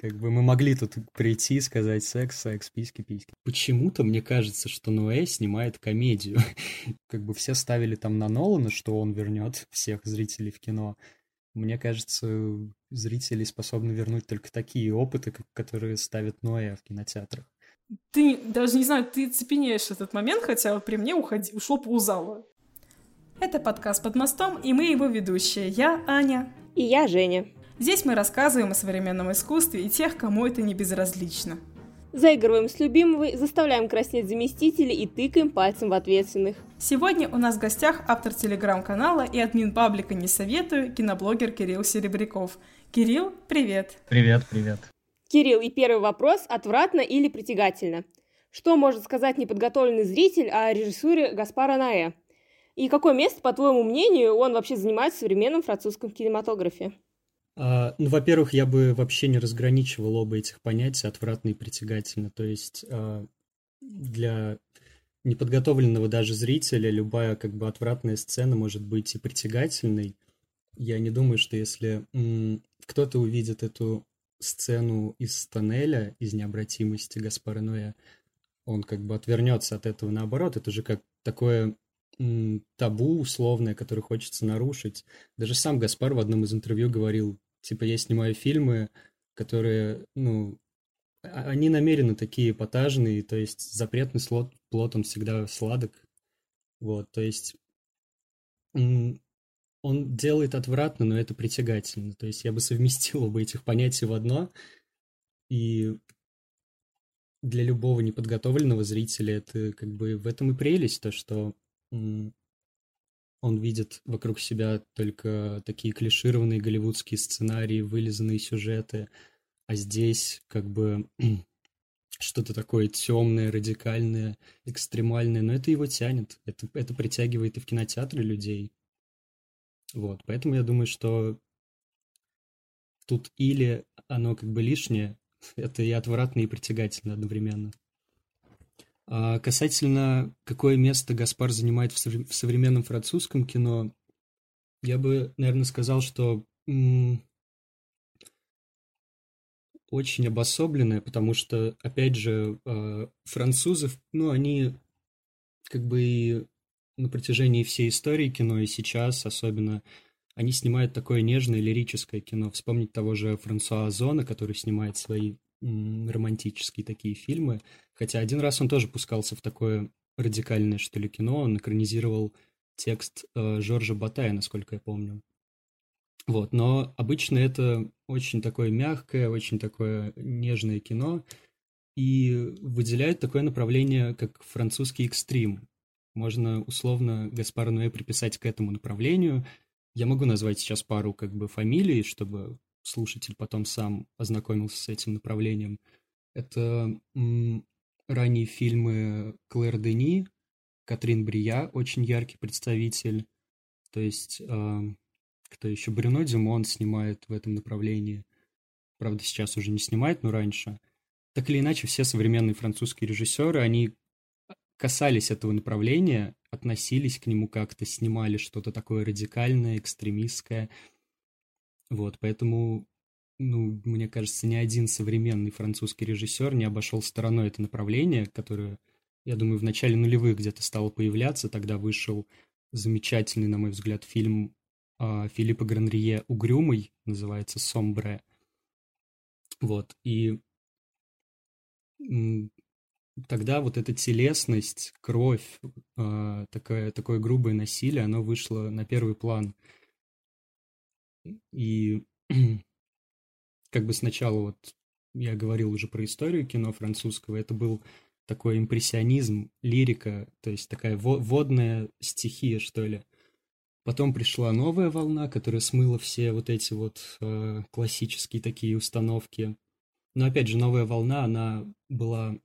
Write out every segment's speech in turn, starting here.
Как бы мы могли тут прийти и сказать секс, секс, письки, письки. Почему-то мне кажется, что Ноэ снимает комедию. как бы все ставили там на Нолана, что он вернет всех зрителей в кино. Мне кажется, зрители способны вернуть только такие опыты, которые ставят Ноэ в кинотеатрах. Ты даже не знаю, ты цепенеешь этот момент, хотя вот при мне уходи, ушло ползала. Это подкаст «Под мостом», и мы его ведущие. Я Аня. И я Женя. Здесь мы рассказываем о современном искусстве и тех, кому это не безразлично. Заигрываем с любимой, заставляем краснеть заместителей и тыкаем пальцем в ответственных. Сегодня у нас в гостях автор телеграм-канала и админ паблика «Не советую» киноблогер Кирилл Серебряков. Кирилл, привет! Привет, привет! Кирилл, и первый вопрос – отвратно или притягательно? Что может сказать неподготовленный зритель о режиссуре Гаспара Наэ? И какое место, по твоему мнению, он вообще занимает в современном французском кинематографе? А, ну, во-первых, я бы вообще не разграничивал оба этих понятия, отвратно и притягательно. То есть а, для неподготовленного даже зрителя любая как бы отвратная сцена может быть и притягательной. Я не думаю, что если кто-то увидит эту сцену из тоннеля, из необратимости Гаспара Ноя, он как бы отвернется от этого наоборот. Это же как такое табу условное, которое хочется нарушить. Даже сам Гаспар в одном из интервью говорил, Типа я снимаю фильмы, которые, ну, а, они намеренно такие эпатажные, то есть запретный слот, плод, он всегда сладок. Вот, то есть он делает отвратно, но это притягательно. То есть я бы совместил оба этих понятия в одно, и для любого неподготовленного зрителя это как бы в этом и прелесть, то, что он видит вокруг себя только такие клишированные голливудские сценарии, вылизанные сюжеты, а здесь как бы что-то такое темное, радикальное, экстремальное, но это его тянет, это, это притягивает и в кинотеатры людей. Вот, поэтому я думаю, что тут или оно как бы лишнее, это и отвратно, и притягательно одновременно. А касательно, какое место Гаспар занимает в, современном французском кино, я бы, наверное, сказал, что м- очень обособленное, потому что, опять же, э, французы, ну, они как бы и на протяжении всей истории кино и сейчас особенно, они снимают такое нежное лирическое кино. Вспомнить того же Франсуа Озона, который снимает свои романтические такие фильмы. Хотя один раз он тоже пускался в такое радикальное, что ли, кино. Он экранизировал текст э, Жоржа Батая, насколько я помню. Вот, но обычно это очень такое мягкое, очень такое нежное кино, и выделяет такое направление, как французский экстрим. Можно условно Гаспара Ноэ приписать к этому направлению. Я могу назвать сейчас пару как бы фамилий, чтобы слушатель потом сам ознакомился с этим направлением. Это ранние фильмы Клэр Дени, Катрин Брия, очень яркий представитель. То есть, э, кто еще? Брюно Дюмон снимает в этом направлении. Правда, сейчас уже не снимает, но раньше. Так или иначе, все современные французские режиссеры, они касались этого направления, относились к нему как-то, снимали что-то такое радикальное, экстремистское. Вот, поэтому, ну, мне кажется, ни один современный французский режиссер не обошел стороной это направление, которое, я думаю, в начале нулевых где-то стало появляться. Тогда вышел замечательный, на мой взгляд, фильм э, Филиппа Гранрие «Угрюмый», называется «Сомбре». Вот, и тогда вот эта телесность, кровь, э, такое, такое грубое насилие, оно вышло на первый план – и как бы сначала вот я говорил уже про историю кино французского, это был такой импрессионизм, лирика, то есть такая водная стихия, что ли. Потом пришла новая волна, которая смыла все вот эти вот э, классические такие установки. Но опять же, новая волна, она была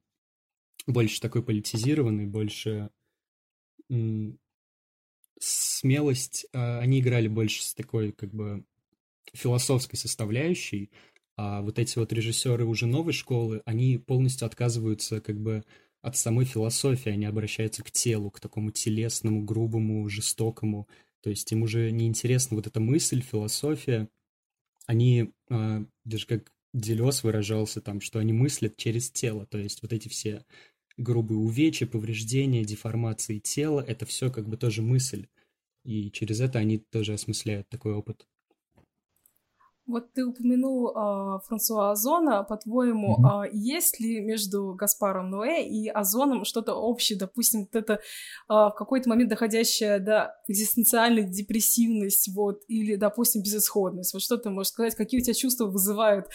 больше такой политизированной, больше смелость, э, они играли больше с такой как бы философской составляющей, а вот эти вот режиссеры уже новой школы, они полностью отказываются как бы от самой философии, они обращаются к телу, к такому телесному, грубому, жестокому. То есть им уже не интересна вот эта мысль, философия. Они э, даже как Делес выражался там, что они мыслят через тело, то есть вот эти все грубые увечья, повреждения, деформации тела, это все как бы тоже мысль. И через это они тоже осмысляют такой опыт. Вот ты упомянул э, Франсуа Озона. По-твоему, mm-hmm. э, есть ли между Гаспаром Ноэ и Озоном что-то общее? Допустим, вот это э, в какой-то момент доходящее до экзистенциальной депрессивность, вот, или, допустим, безысходность. Вот что ты можешь сказать? Какие у тебя чувства вызывают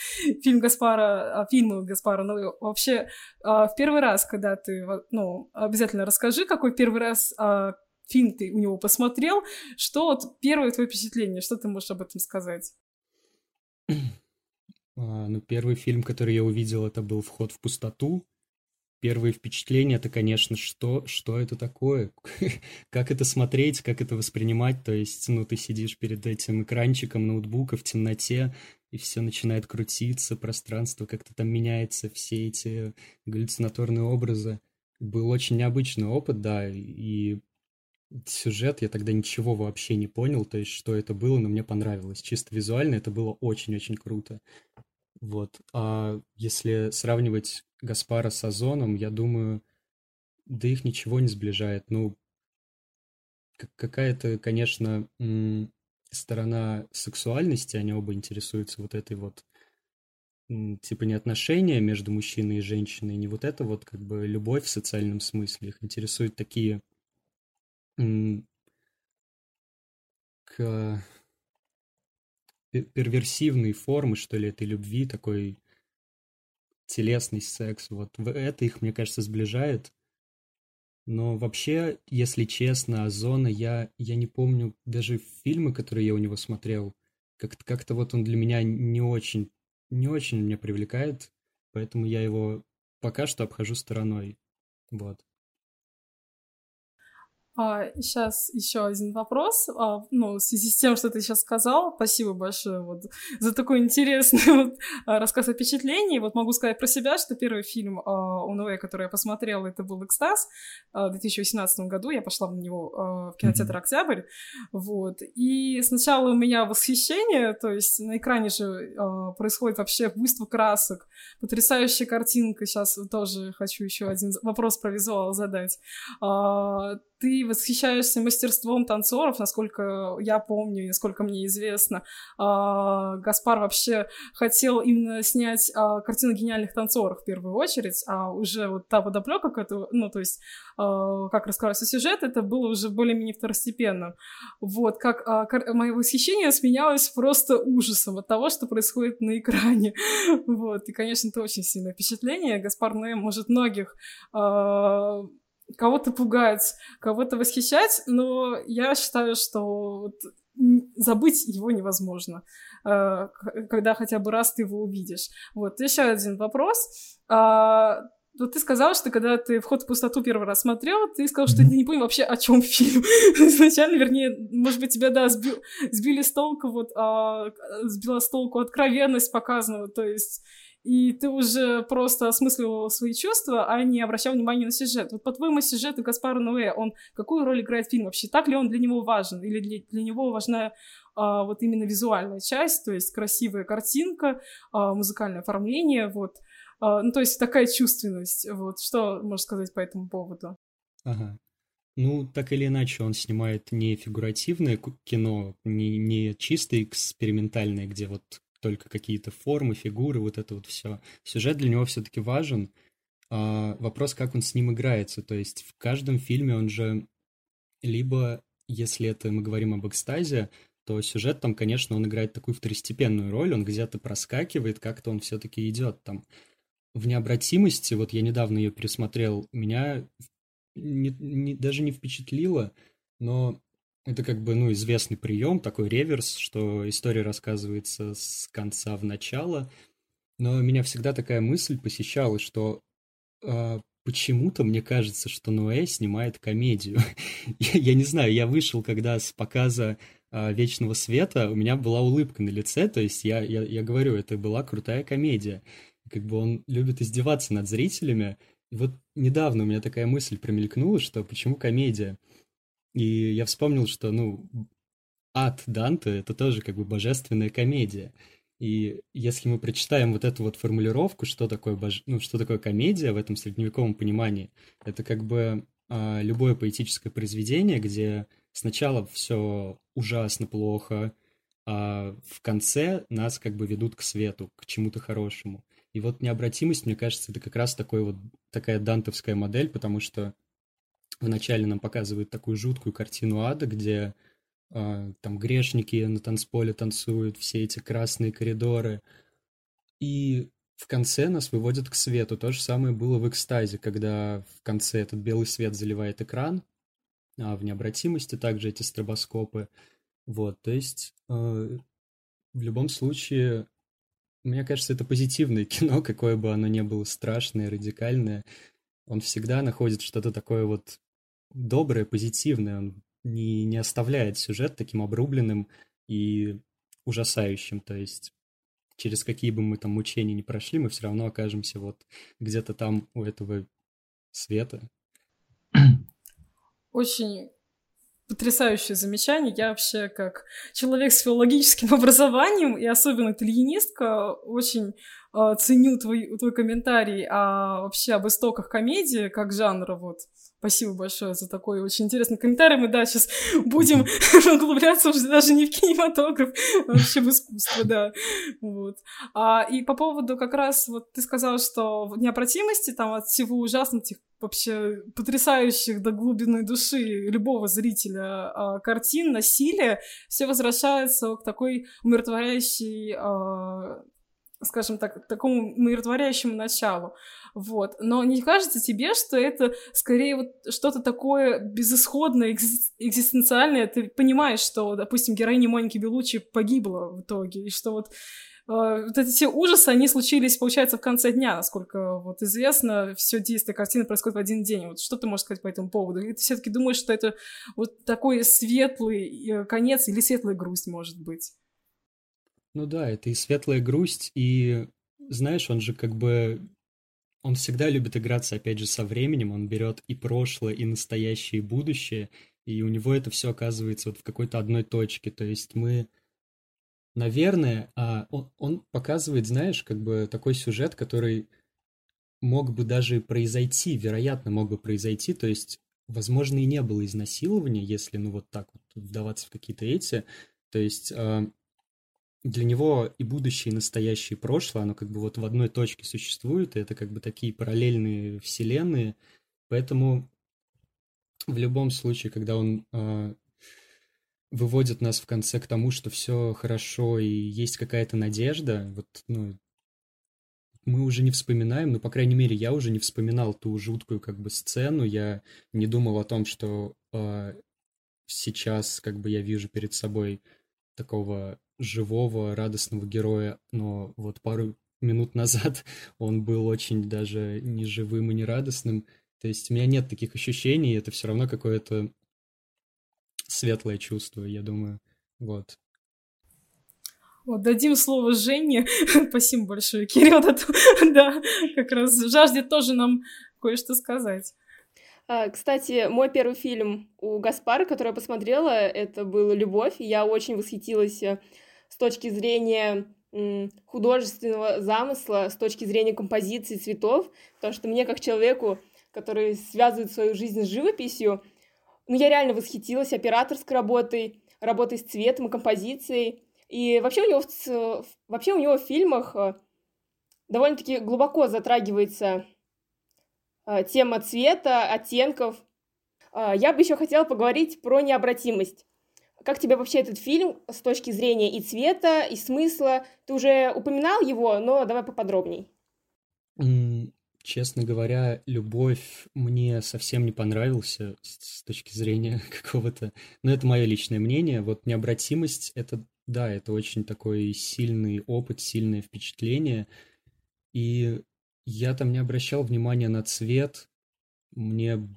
фильм Гаспара, фильмы Гаспара Ноэ? Вообще, э, в первый раз, когда ты, ну, обязательно расскажи, какой первый раз э, фильм ты у него посмотрел, что вот первое твое впечатление, что ты можешь об этом сказать? А, ну, первый фильм, который я увидел, это был «Вход в пустоту». Первые впечатления, это, конечно, что, что это такое? как это смотреть, как это воспринимать? То есть, ну, ты сидишь перед этим экранчиком ноутбука в темноте, и все начинает крутиться, пространство как-то там меняется, все эти галлюцинаторные образы. Был очень необычный опыт, да, и сюжет я тогда ничего вообще не понял, то есть что это было, но мне понравилось. Чисто визуально это было очень-очень круто. Вот. А если сравнивать Гаспара с Озоном, я думаю, да их ничего не сближает. Ну, какая-то, конечно, сторона сексуальности, они оба интересуются вот этой вот типа не отношения между мужчиной и женщиной, не вот это вот как бы любовь в социальном смысле. Их интересуют такие к перверсивной формы, что ли, этой любви, такой телесный секс. Вот это их, мне кажется, сближает. Но вообще, если честно, Озона я, я не помню даже фильмы, которые я у него смотрел. Как-то как вот он для меня не очень, не очень меня привлекает, поэтому я его пока что обхожу стороной. Вот. А, сейчас еще один вопрос. А, ну, в связи с тем, что ты сейчас сказал, спасибо большое вот, за такой интересный вот, а, рассказ о впечатлении. Вот могу сказать про себя, что первый фильм а, у Нове, который я посмотрела, это был «Экстаз» в 2018 году. Я пошла на него в кинотеатр «Октябрь». Вот. И сначала у меня восхищение, то есть на экране же происходит вообще буйство красок, потрясающая картинка. Сейчас тоже хочу еще один вопрос про визуал задать. Ты восхищаешься мастерством танцоров, насколько я помню, насколько мне известно. А, Гаспар вообще хотел именно снять а, картину гениальных танцоров в первую очередь, а уже вот та подоплека, ну, то есть а, как раскрывался сюжет, это было уже более-менее второстепенным. Вот, как мое восхищение сменялось просто ужасом от того, что происходит на экране. Вот, и, конечно, это очень сильное впечатление. Гаспар Ноэ может многих кого-то пугать, кого-то восхищать, но я считаю, что вот забыть его невозможно, э, когда хотя бы раз ты его увидишь. Вот, еще один вопрос. А, вот ты сказал, что когда ты «Вход в пустоту» первый раз смотрел, ты сказал, что ты не понял вообще, о чем фильм. Изначально, вернее, может быть, тебя, да, сбил, сбили с толку, вот, а, сбила с толку откровенность показанного, то есть и ты уже просто осмысливал свои чувства, а не обращал внимания на сюжет. Вот по-твоему, сюжет Гаспара Ноэ, он какую роль играет в фильме вообще? Так ли он для него важен? Или для, для него важна а, вот именно визуальная часть, то есть красивая картинка, а, музыкальное оформление, вот. А, ну, то есть такая чувственность. Вот. Что можешь сказать по этому поводу? Ага. Ну, так или иначе, он снимает не фигуративное кино, не, не чисто экспериментальное, где вот только какие-то формы, фигуры, вот это вот все. Сюжет для него все-таки важен. А вопрос, как он с ним играется. То есть в каждом фильме он же либо, если это мы говорим об экстазе, то сюжет там, конечно, он играет такую второстепенную роль, он где-то проскакивает, как-то он все-таки идет там. В необратимости, вот я недавно ее пересмотрел, меня не, не, даже не впечатлило, но это как бы, ну, известный прием, такой реверс, что история рассказывается с конца в начало. Но меня всегда такая мысль посещала, что э, почему-то мне кажется, что Ноэ снимает комедию. я, я не знаю, я вышел когда с показа э, Вечного Света, у меня была улыбка на лице, то есть я, я, я говорю, это была крутая комедия. Как бы он любит издеваться над зрителями. И вот недавно у меня такая мысль промелькнула, что почему комедия? И я вспомнил, что, ну, ад Данте — это тоже как бы божественная комедия. И если мы прочитаем вот эту вот формулировку, что такое, бож... ну, что такое комедия в этом средневековом понимании, это как бы а, любое поэтическое произведение, где сначала все ужасно плохо, а в конце нас как бы ведут к свету, к чему-то хорошему. И вот необратимость, мне кажется, это как раз такой вот, такая дантовская модель, потому что вначале нам показывают такую жуткую картину ада, где э, там грешники на танцполе танцуют, все эти красные коридоры. И в конце нас выводят к свету. То же самое было в экстазе, когда в конце этот белый свет заливает экран, а в необратимости также эти стробоскопы. Вот, то есть э, в любом случае, мне кажется, это позитивное кино, какое бы оно ни было страшное, радикальное. Он всегда находит что-то такое вот доброе, позитивное. Он не, не оставляет сюжет таким обрубленным и ужасающим. То есть через какие бы мы там мучения не прошли, мы все равно окажемся вот где-то там у этого света. Очень потрясающее замечание. Я вообще как человек с филологическим образованием и особенно итальянистка очень э, ценю твой, твой комментарий о, вообще об истоках комедии как жанра. Вот. Спасибо большое за такой очень интересный комментарий. Мы, да, сейчас будем углубляться уже даже не в кинематограф, а вообще в искусство, да. Вот. А, и по поводу как раз, вот ты сказала, что в необратимости там от всего ужасных, вообще потрясающих до глубины души любого зрителя а, картин, насилия, все возвращается к такой умиротворяющей а, скажем так, такому умиротворяющему началу. Вот. Но не кажется тебе, что это скорее вот что-то такое безысходное, экзистенциальное? Ты понимаешь, что, допустим, героиня Моники Белучи погибла в итоге, и что вот Uh, вот эти ужасы, они случились, получается, в конце дня, насколько вот известно, все действие картины происходит в один день. Вот что ты можешь сказать по этому поводу? И ты все-таки думаешь, что это вот такой светлый э, конец или светлая грусть, может быть? Ну да, это и светлая грусть, и знаешь, он же как бы он всегда любит играться, опять же, со временем. Он берет и прошлое, и настоящее, и будущее. И у него это все оказывается вот в какой-то одной точке. То есть мы, наверное, а он, он показывает, знаешь, как бы такой сюжет, который мог бы даже произойти, вероятно, мог бы произойти. То есть, возможно, и не было изнасилования, если, ну, вот так вот вдаваться в какие-то эти. То есть, а, для него и будущее, и настоящее, и прошлое, оно как бы вот в одной точке существует, и это как бы такие параллельные вселенные, поэтому в любом случае, когда он э, выводит нас в конце к тому, что все хорошо и есть какая-то надежда, вот, ну, мы уже не вспоминаем, ну, по крайней мере, я уже не вспоминал ту жуткую как бы сцену, я не думал о том, что э, сейчас как бы я вижу перед собой такого живого, радостного героя, но вот пару минут назад он был очень даже не живым и не радостным. То есть у меня нет таких ощущений, это все равно какое-то светлое чувство, я думаю. Вот. Вот, дадим слово Жене. Спасибо большое, Кирилл. да, как раз жаждет тоже нам кое-что сказать. А, кстати, мой первый фильм у Гаспара, который я посмотрела, это был «Любовь». Я очень восхитилась э, с точки зрения художественного замысла, с точки зрения композиции цветов, потому что мне, как человеку, который связывает свою жизнь с живописью, ну, я реально восхитилась операторской работой, работой с цветом и композицией. И вообще у него вообще у него в фильмах э, довольно-таки глубоко затрагивается э, тема цвета, оттенков. Э, я бы еще хотела поговорить про необратимость. Как тебе вообще этот фильм с точки зрения и цвета, и смысла? Ты уже упоминал его, но давай поподробней. Честно говоря, любовь мне совсем не понравился с точки зрения какого-то... Но это мое личное мнение. Вот необратимость — это, да, это очень такой сильный опыт, сильное впечатление. И я там не обращал внимания на цвет. Мне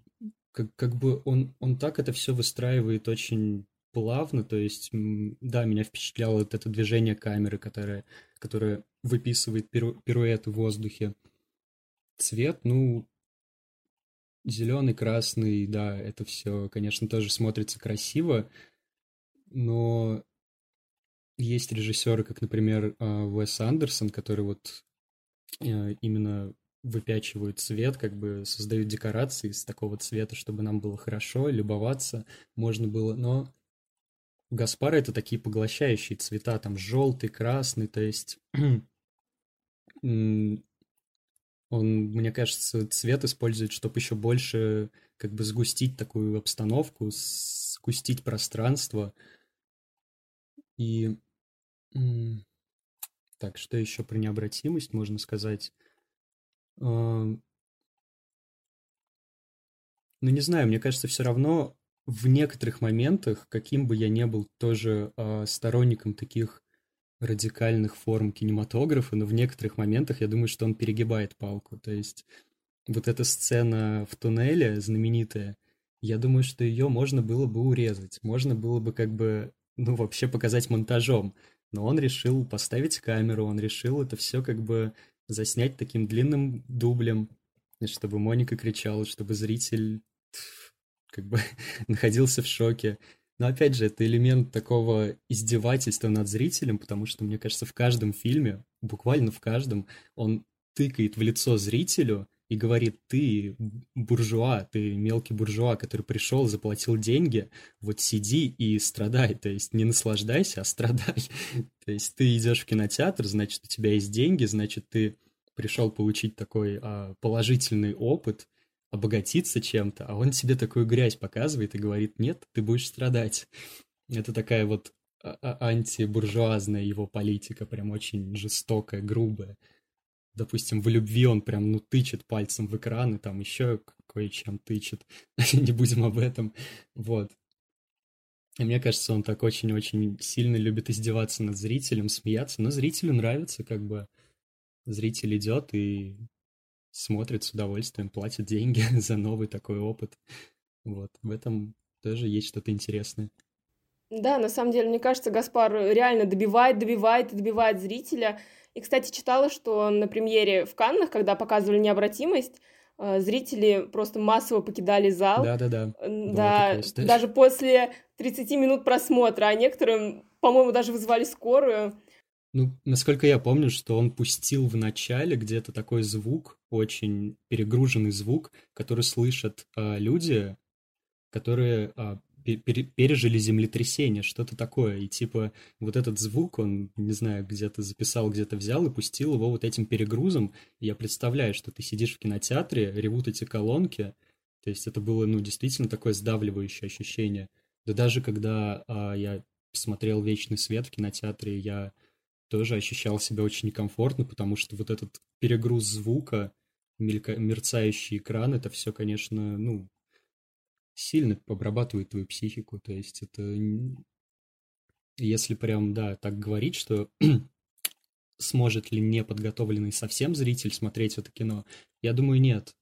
как, как бы он, он так это все выстраивает очень плавно, то есть, да, меня впечатляло вот это движение камеры, которое, которое выписывает перу, пируэты в воздухе. Цвет, ну, зеленый, красный, да, это все, конечно, тоже смотрится красиво, но есть режиссеры, как, например, а, Уэс Андерсон, который вот э, именно выпячивают цвет, как бы создают декорации из такого цвета, чтобы нам было хорошо, любоваться можно было, но у Гаспара это такие поглощающие цвета, там желтый, красный, то есть он, мне кажется, цвет использует, чтобы еще больше как бы сгустить такую обстановку, сгустить пространство. И так, что еще про необратимость можно сказать? Ну, не знаю, мне кажется, все равно в некоторых моментах, каким бы я ни был тоже э, сторонником таких радикальных форм кинематографа, но в некоторых моментах я думаю, что он перегибает палку. То есть вот эта сцена в туннеле знаменитая, я думаю, что ее можно было бы урезать, можно было бы как бы, ну, вообще показать монтажом. Но он решил поставить камеру, он решил это все как бы заснять таким длинным дублем, чтобы Моника кричала, чтобы зритель как бы находился в шоке. Но опять же, это элемент такого издевательства над зрителем, потому что, мне кажется, в каждом фильме, буквально в каждом, он тыкает в лицо зрителю и говорит, ты буржуа, ты мелкий буржуа, который пришел, заплатил деньги, вот сиди и страдай, то есть не наслаждайся, а страдай. то есть ты идешь в кинотеатр, значит, у тебя есть деньги, значит, ты пришел получить такой а, положительный опыт, обогатиться чем-то, а он тебе такую грязь показывает и говорит, нет, ты будешь страдать. Это такая вот а, а, антибуржуазная его политика, прям очень жестокая, грубая. Допустим, в любви он прям, ну, тычет пальцем в экран, и там еще кое-чем тычет. Не будем об этом. Вот. И мне кажется, он так очень-очень сильно любит издеваться над зрителем, смеяться, но зрителю нравится, как бы зритель идет и смотрит с удовольствием, платит деньги за новый такой опыт. Вот, в этом тоже есть что-то интересное. Да, на самом деле, мне кажется, Гаспар реально добивает, добивает и добивает зрителя. И, кстати, читала, что на премьере в Каннах, когда показывали необратимость, э, зрители просто массово покидали зал. Да-да-да. Да, даже после 30 минут просмотра, а некоторым, по-моему, даже вызвали скорую. Ну, насколько я помню, что он пустил в начале где-то такой звук, очень перегруженный звук, который слышат э, люди, которые э, пережили землетрясение, что-то такое. И типа вот этот звук, он, не знаю, где-то записал, где-то взял и пустил его вот этим перегрузом. И я представляю, что ты сидишь в кинотеатре, ревут эти колонки. То есть это было, ну, действительно такое сдавливающее ощущение. Да даже когда а, я смотрел «Вечный свет» в кинотеатре, я тоже ощущал себя очень некомфортно, потому что вот этот перегруз звука, мелька... мерцающий экран, это все, конечно, ну, сильно обрабатывает твою психику. То есть это... Если прям, да, так говорить, что сможет ли неподготовленный совсем зритель смотреть это кино, я думаю, нет.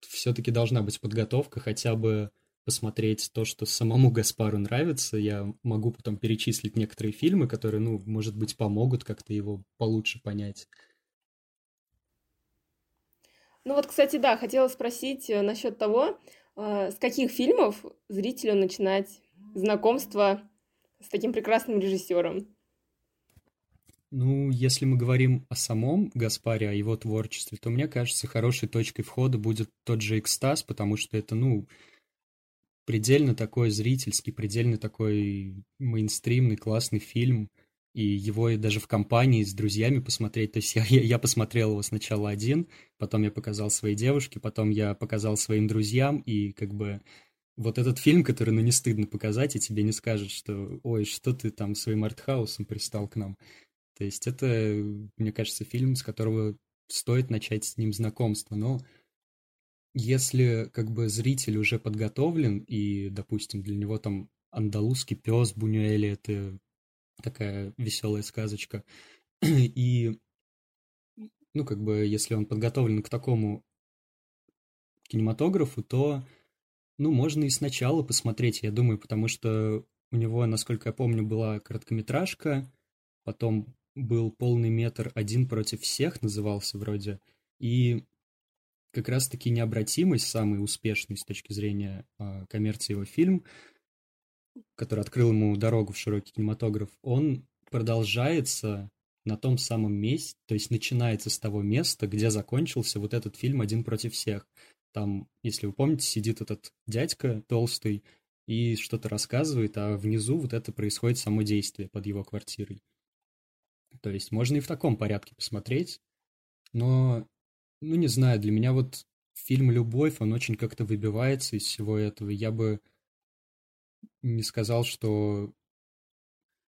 Все-таки должна быть подготовка хотя бы посмотреть то, что самому Гаспару нравится. Я могу потом перечислить некоторые фильмы, которые, ну, может быть, помогут как-то его получше понять. Ну вот, кстати, да, хотела спросить э, насчет того, э, с каких фильмов зрителю начинать знакомство с таким прекрасным режиссером? Ну, если мы говорим о самом Гаспаре, о его творчестве, то мне кажется, хорошей точкой входа будет тот же «Экстаз», потому что это, ну, предельно такой зрительский, предельно такой мейнстримный, классный фильм, и его даже в компании с друзьями посмотреть. То есть я, я посмотрел его сначала один, потом я показал своей девушке, потом я показал своим друзьям, и как бы вот этот фильм, который, ну, не стыдно показать, и тебе не скажут, что, ой, что ты там своим артхаусом пристал к нам. То есть это, мне кажется, фильм, с которого стоит начать с ним знакомство, но если как бы зритель уже подготовлен, и, допустим, для него там андалузский пес Бунюэли — это такая веселая сказочка, и, ну, как бы, если он подготовлен к такому кинематографу, то, ну, можно и сначала посмотреть, я думаю, потому что у него, насколько я помню, была короткометражка, потом был полный метр «Один против всех» назывался вроде, и как раз-таки необратимость, самый успешный с точки зрения э, коммерции его фильм, который открыл ему дорогу в широкий кинематограф, он продолжается на том самом месте, то есть начинается с того места, где закончился вот этот фильм «Один против всех». Там, если вы помните, сидит этот дядька толстый и что-то рассказывает, а внизу вот это происходит само действие под его квартирой. То есть можно и в таком порядке посмотреть, но, ну не знаю, для меня вот фильм «Любовь», он очень как-то выбивается из всего этого. Я бы не сказал, что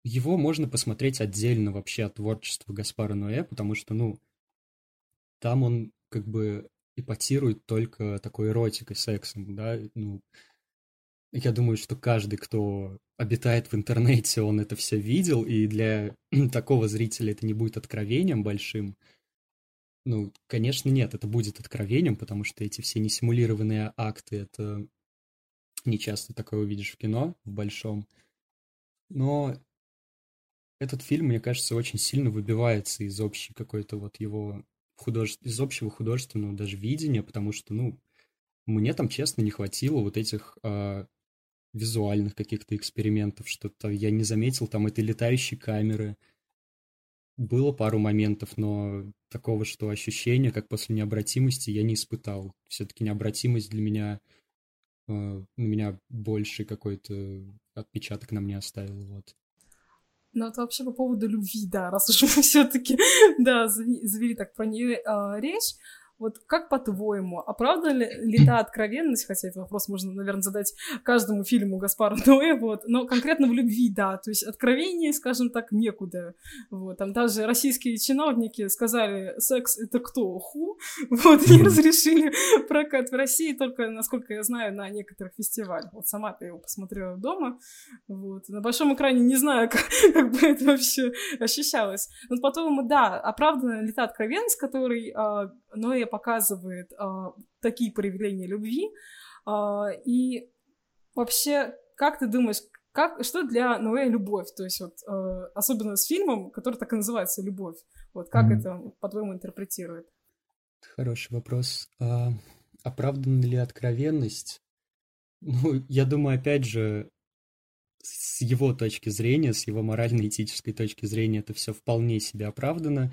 его можно посмотреть отдельно вообще от творчества Гаспара Ноэ, потому что, ну, там он как бы эпатирует только такой эротикой, сексом, да, ну, я думаю, что каждый, кто обитает в интернете, он это все видел, и для такого зрителя это не будет откровением большим. Ну, конечно, нет, это будет откровением, потому что эти все несимулированные акты, это не часто такое увидишь в кино, в большом. Но этот фильм, мне кажется, очень сильно выбивается из общей какой-то вот его художе... из общего художественного даже видения, потому что, ну, мне там, честно, не хватило вот этих э, визуальных каких-то экспериментов, что-то я не заметил там этой летающей камеры. Было пару моментов, но такого, что ощущения, как после необратимости, я не испытал. Все-таки необратимость для меня, э, на меня больше какой-то отпечаток на мне оставил, вот. Ну, это вообще по поводу любви, да, раз уж мы все-таки, да, завели так про нее э, речь. Вот как по-твоему, оправдана ли, ли та откровенность, хотя этот вопрос можно, наверное, задать каждому фильму Гаспара Ноэ, вот, но конкретно в любви, да, то есть откровение, скажем так, некуда, вот, там даже российские чиновники сказали, секс это кто, ху, вот, и разрешили прокат в России только, насколько я знаю, на некоторых фестивалях, вот сама я его посмотрела дома, вот, на большом экране не знаю, как, как бы это вообще ощущалось, но потом, да, оправдана ли та откровенность, который а, Ноэ показывает а, такие проявления любви. А, и вообще, как ты думаешь, как, что для Ноэ любовь? То есть вот, а, особенно с фильмом, который так и называется «Любовь». Вот как mm-hmm. это, по-твоему, интерпретирует? Хороший вопрос. А, оправдана ли откровенность? Ну, я думаю, опять же, с его точки зрения, с его морально-этической точки зрения, это все вполне себе оправдано.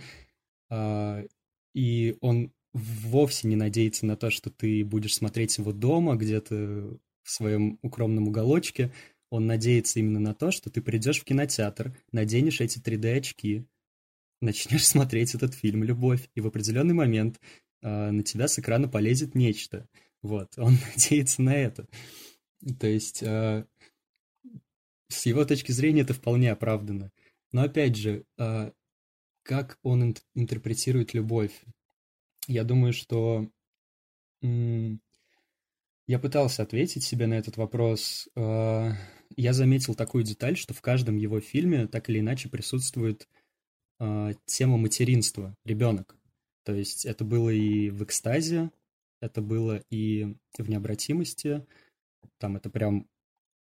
А, и он вовсе не надеется на то, что ты будешь смотреть его дома, где-то в своем укромном уголочке. Он надеется именно на то, что ты придешь в кинотеатр, наденешь эти 3D-очки, начнешь смотреть этот фильм «Любовь», и в определенный момент э, на тебя с экрана полезет нечто. Вот, он надеется на это. То есть, э, с его точки зрения это вполне оправдано. Но опять же, э, как он ин- интерпретирует любовь? Я думаю, что я пытался ответить себе на этот вопрос. А, я заметил такую деталь, что в каждом его фильме так или иначе присутствует а, тема материнства, ребенок. То есть это было и в экстазе, это было и в необратимости. Там это прям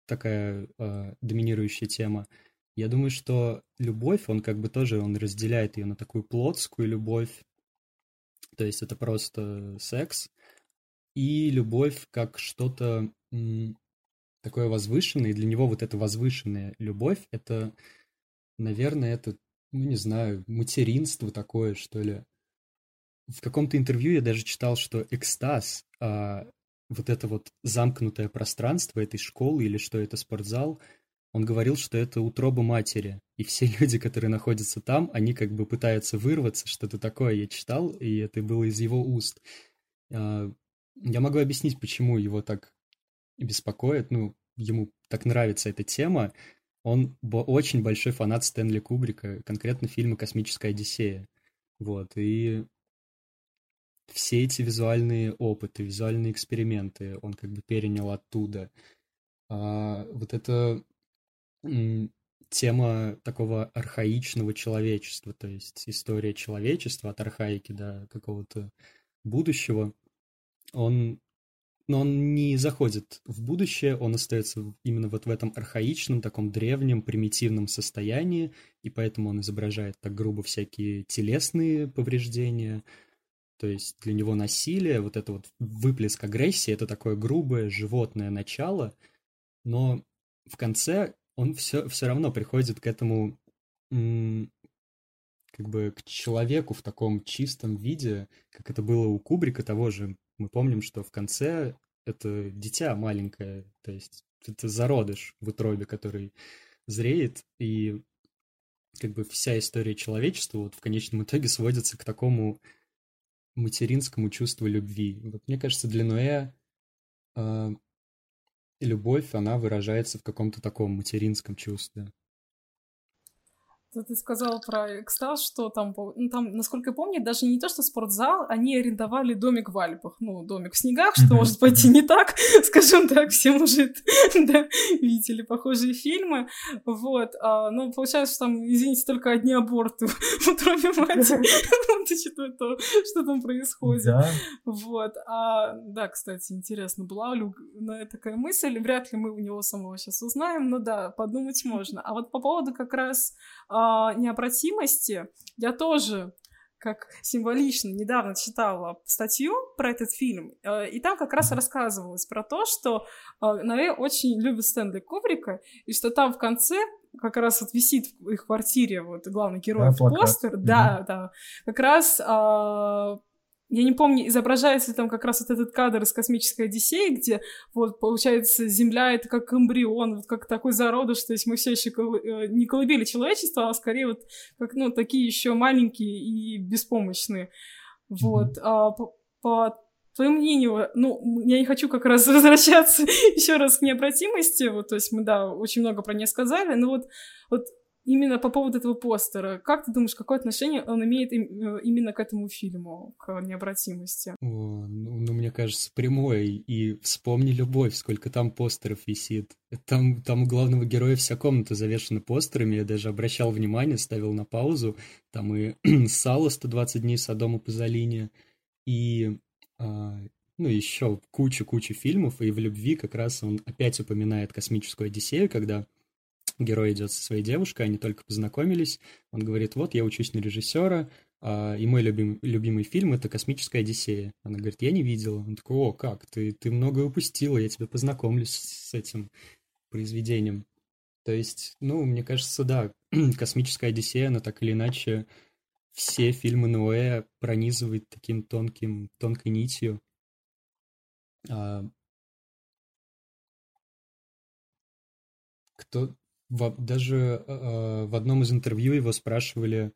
такая э, доминирующая тема. Я думаю, что любовь, он как бы тоже, он разделяет ее на такую плотскую любовь, то есть это просто секс. И любовь как что-то такое возвышенное, и для него вот эта возвышенная любовь, это, наверное, это, ну, не знаю, материнство такое, что ли. В каком-то интервью я даже читал, что экстаз, а, вот это вот замкнутое пространство этой школы или что это спортзал – он говорил, что это утроба матери, и все люди, которые находятся там, они как бы пытаются вырваться, что-то такое я читал, и это было из его уст. А, я могу объяснить, почему его так беспокоит, ну, ему так нравится эта тема. Он очень большой фанат Стэнли Кубрика, конкретно фильма «Космическая Одиссея». Вот, и все эти визуальные опыты, визуальные эксперименты он как бы перенял оттуда. А, вот это тема такого архаичного человечества, то есть история человечества от архаики до какого-то будущего, он, но он не заходит в будущее, он остается именно вот в этом архаичном, таком древнем, примитивном состоянии, и поэтому он изображает так грубо всякие телесные повреждения, то есть для него насилие, вот это вот выплеск агрессии, это такое грубое животное начало, но в конце он все, все равно приходит к этому как бы к человеку в таком чистом виде, как это было у Кубрика того же. Мы помним, что в конце это дитя маленькое, то есть это зародыш в утробе, который зреет, и как бы вся история человечества вот в конечном итоге сводится к такому материнскому чувству любви. Вот мне кажется, для Ноэ э, любовь, она выражается в каком-то таком материнском чувстве. Ты сказал про экстаз, что там, ну, там, насколько я помню, даже не то, что спортзал, они арендовали домик в Альпах, ну, домик в снегах, что может пойти не так, скажем так, все, может, да, видели похожие фильмы, вот, а, ну, получается, что там, извините, только одни аборты в утробе матери, учитывая то, что там происходит, вот, а, да, кстати, интересно, была ли такая мысль, вряд ли мы у него самого сейчас узнаем, но да, подумать можно, а вот по поводу как раз э, необратимости я тоже как символично недавно читала статью про этот фильм, э, и там как раз рассказывалось про то, что э, Ноэ очень любит Стэнли Кубрика, и что там в конце как раз вот висит в их квартире вот главный герой да, постер, угу. да, да, как раз э, я не помню, изображается там как раз вот этот кадр из «Космической Одиссеи», где вот, получается, Земля — это как эмбрион, вот как такой зародыш, то есть мы все еще кол... Э, не колыбели человечества, а скорее вот как, ну, такие еще маленькие и беспомощные. Вот. Mm-hmm. А, по, по твоему мнению, ну, я не хочу как раз возвращаться еще раз к необратимости, вот, то есть мы, да, очень много про нее сказали, но вот, вот именно по поводу этого постера. Как ты думаешь, какое отношение он имеет э, именно к этому фильму, к необратимости? О, ну, ну, мне кажется, прямой. И вспомни любовь, сколько там постеров висит. Там, там у главного героя вся комната завешена постерами. Я даже обращал внимание, ставил на паузу. Там и Сало 120 дней Содома по Залине, и а, ну, еще кучу-кучу фильмов, и в «Любви» как раз он опять упоминает космическую Одиссею, когда герой идет со своей девушкой, они только познакомились. Он говорит, вот, я учусь на режиссера, а, и мой любим, любимый фильм — это «Космическая Одиссея». Она говорит, я не видела. Он такой, о, как, ты, ты многое упустила, я тебя познакомлюсь с этим произведением. То есть, ну, мне кажется, да, «Космическая Одиссея», она так или иначе все фильмы Ноэ пронизывает таким тонким, тонкой нитью. А... Кто, в, даже э, в одном из интервью его спрашивали,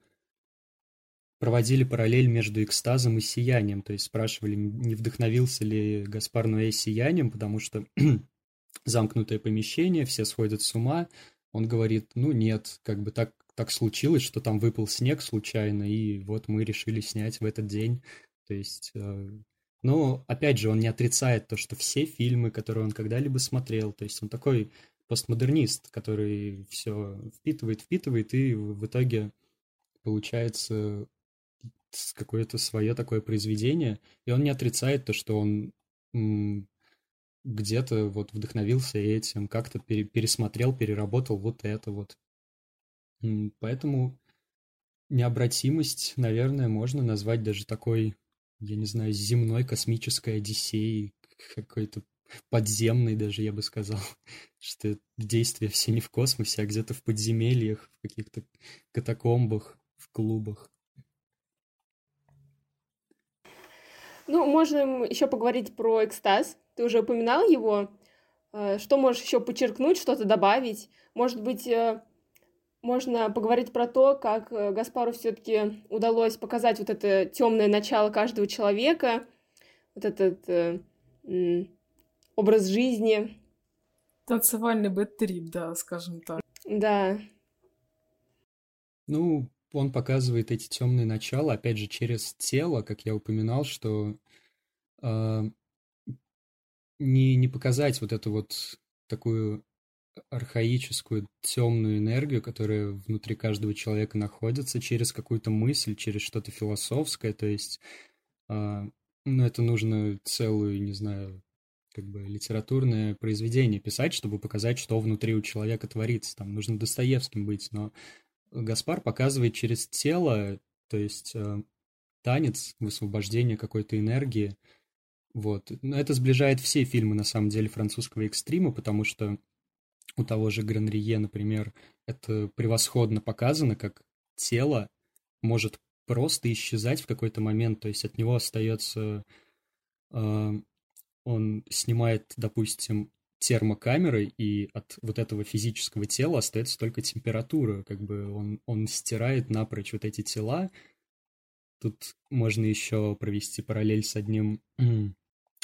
проводили параллель между экстазом и сиянием, то есть спрашивали, не вдохновился ли Гаспар Ноэ сиянием, потому что замкнутое помещение, все сходят с ума. Он говорит, ну нет, как бы так, так случилось, что там выпал снег случайно, и вот мы решили снять в этот день. То есть, э, но опять же, он не отрицает то, что все фильмы, которые он когда-либо смотрел, то есть он такой постмодернист, который все впитывает, впитывает, и в итоге получается какое-то свое такое произведение, и он не отрицает то, что он где-то вот вдохновился этим, как-то пересмотрел, переработал вот это вот. Поэтому необратимость, наверное, можно назвать даже такой, я не знаю, земной космической одиссеей, какой-то подземный даже, я бы сказал, что действия все не в космосе, а где-то в подземельях, в каких-то катакомбах, в клубах. Ну, можем еще поговорить про экстаз. Ты уже упоминал его. Э, что можешь еще подчеркнуть, что-то добавить? Может быть, э, можно поговорить про то, как э, Гаспару все-таки удалось показать вот это темное начало каждого человека, вот этот образ жизни. Танцевальный бэт-трип, да, скажем так. Да. Ну, он показывает эти темные начала, опять же, через тело, как я упоминал, что э, не, не показать вот эту вот такую архаическую темную энергию, которая внутри каждого человека находится, через какую-то мысль, через что-то философское, то есть, э, ну, это нужно целую, не знаю, как бы литературное произведение писать, чтобы показать, что внутри у человека творится. Там нужно Достоевским быть, но Гаспар показывает через тело, то есть э, танец, высвобождение какой-то энергии. Вот. Но это сближает все фильмы, на самом деле, французского экстрима, потому что у того же Гранрие, например, это превосходно показано, как тело может просто исчезать в какой-то момент, то есть от него остается... Э, он снимает, допустим, термокамерой, и от вот этого физического тела остается только температура, как бы он, он стирает напрочь вот эти тела. Тут можно еще провести параллель с одним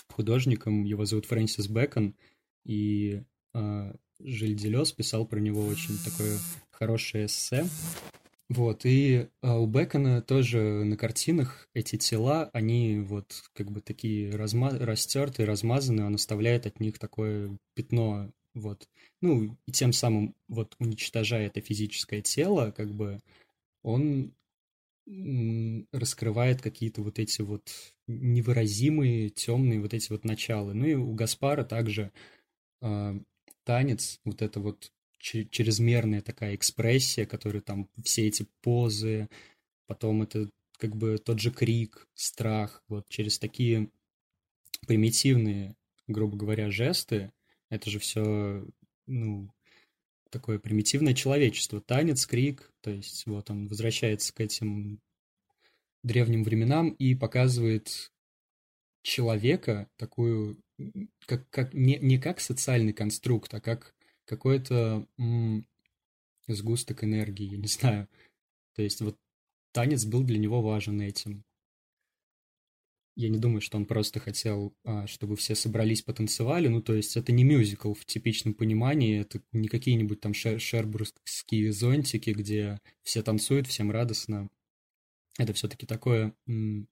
художником, его зовут Фрэнсис Бэкон, и э, Жиль Делес писал про него очень такое хорошее эссе. Вот, и а, у Бекона тоже на картинах эти тела, они вот как бы такие разма... растертые, размазанные, он оставляет от них такое пятно, вот. Ну, и тем самым вот уничтожая это физическое тело, как бы он раскрывает какие-то вот эти вот невыразимые темные вот эти вот начала. Ну и у Гаспара также э, танец, вот это вот чрезмерная такая экспрессия, которая там все эти позы, потом это как бы тот же крик, страх, вот через такие примитивные, грубо говоря, жесты, это же все, ну, такое примитивное человечество, танец, крик, то есть вот он возвращается к этим древним временам и показывает человека такую, как, как не, не как социальный конструкт, а как какой-то м- сгусток энергии, я не знаю. То есть вот танец был для него важен этим. Я не думаю, что он просто хотел, а, чтобы все собрались, потанцевали. Ну, то есть это не мюзикл в типичном понимании, это не какие-нибудь там шер шербургские зонтики, где все танцуют, всем радостно. Это все-таки такое м-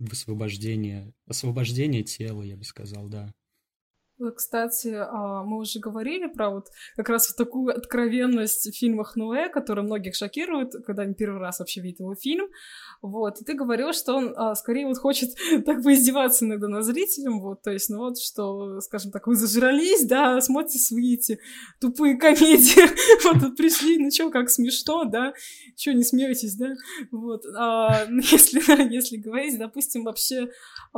высвобождение, освобождение тела, я бы сказал, да. Кстати, а, мы уже говорили про вот как раз вот такую откровенность в фильмах Ноэ, которая многих шокирует, когда они первый раз вообще видят его фильм. Вот, и ты говорил, что он а, скорее вот хочет так поиздеваться иногда над зрителем, вот, то есть, ну вот, что, скажем так, вы зажрались, да, смотрите свои эти тупые комедии, вот пришли, ну чё, как смешно, да, чё, не смеетесь, да, вот, а, если, если говорить, допустим, вообще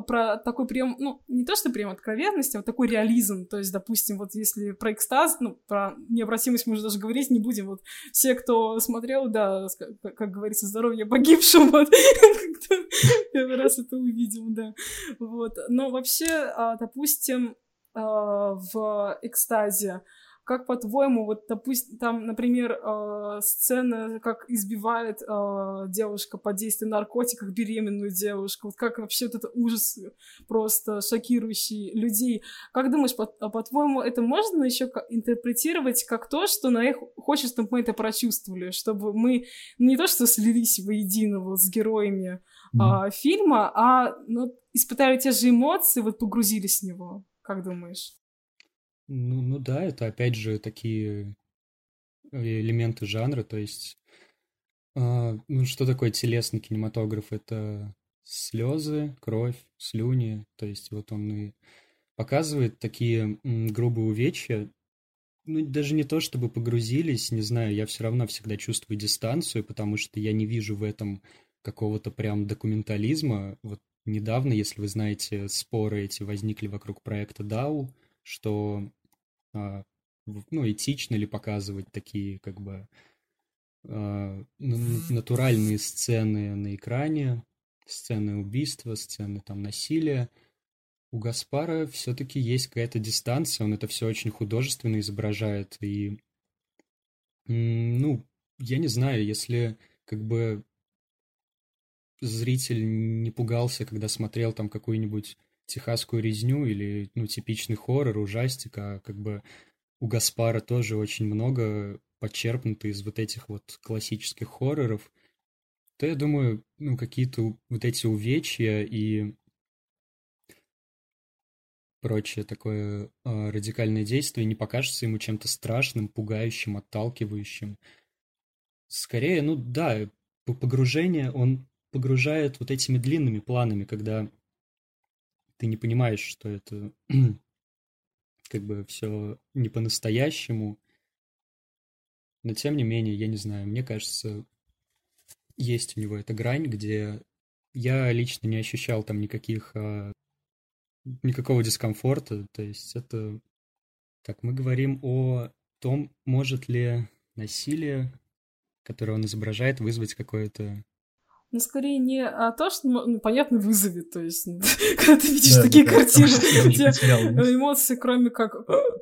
про такой прям, ну, не то, что прям откровенность, а вот такой реализм, то есть, допустим, вот если про экстаз, ну, про необратимость мы уже даже говорить не будем, вот, все, кто смотрел, да, как, как говорится, здоровье погибшим, вот, первый раз это увидел, да. Вот. Но вообще, а, допустим, а, в экстазе, как по-твоему, вот, допустим, там, например, э, сцена, как избивает э, девушка под действием наркотиков беременную девушку, вот как вообще вот этот ужас просто шокирующий людей. Как думаешь, по- а по-твоему, это можно еще интерпретировать как то, что на их хочет, чтобы мы это прочувствовали, чтобы мы не то, что слились воедино вот с героями mm-hmm. фильма, а ну, испытали те же эмоции, вот погрузились в него. Как думаешь? Ну, ну да, это опять же такие элементы жанра, то есть, а, ну что такое телесный кинематограф? Это слезы, кровь, слюни, то есть вот он и показывает такие грубые увечья, ну даже не то, чтобы погрузились, не знаю, я все равно всегда чувствую дистанцию, потому что я не вижу в этом какого-то прям документализма. Вот недавно, если вы знаете, споры эти возникли вокруг проекта DAO, что ну, этично ли показывать такие, как бы, а, натуральные сцены на экране, сцены убийства, сцены там насилия. У Гаспара все-таки есть какая-то дистанция, он это все очень художественно изображает. И, ну, я не знаю, если как бы зритель не пугался, когда смотрел там какую-нибудь техасскую резню или, ну, типичный хоррор, ужастик, а как бы у Гаспара тоже очень много подчерпнуто из вот этих вот классических хорроров, то я думаю, ну, какие-то вот эти увечья и прочее такое э, радикальное действие не покажется ему чем-то страшным, пугающим, отталкивающим. Скорее, ну да, погружение, он погружает вот этими длинными планами, когда ты не понимаешь, что это как бы все не по-настоящему. Но тем не менее, я не знаю, мне кажется, есть у него эта грань, где я лично не ощущал там никаких а, никакого дискомфорта. То есть это Так, мы говорим о том, может ли насилие, которое он изображает, вызвать какое-то ну, скорее не а то, что, ну, понятно, вызовет. То есть, когда ты видишь да, такие да, картины, у тебя эмоции, кроме как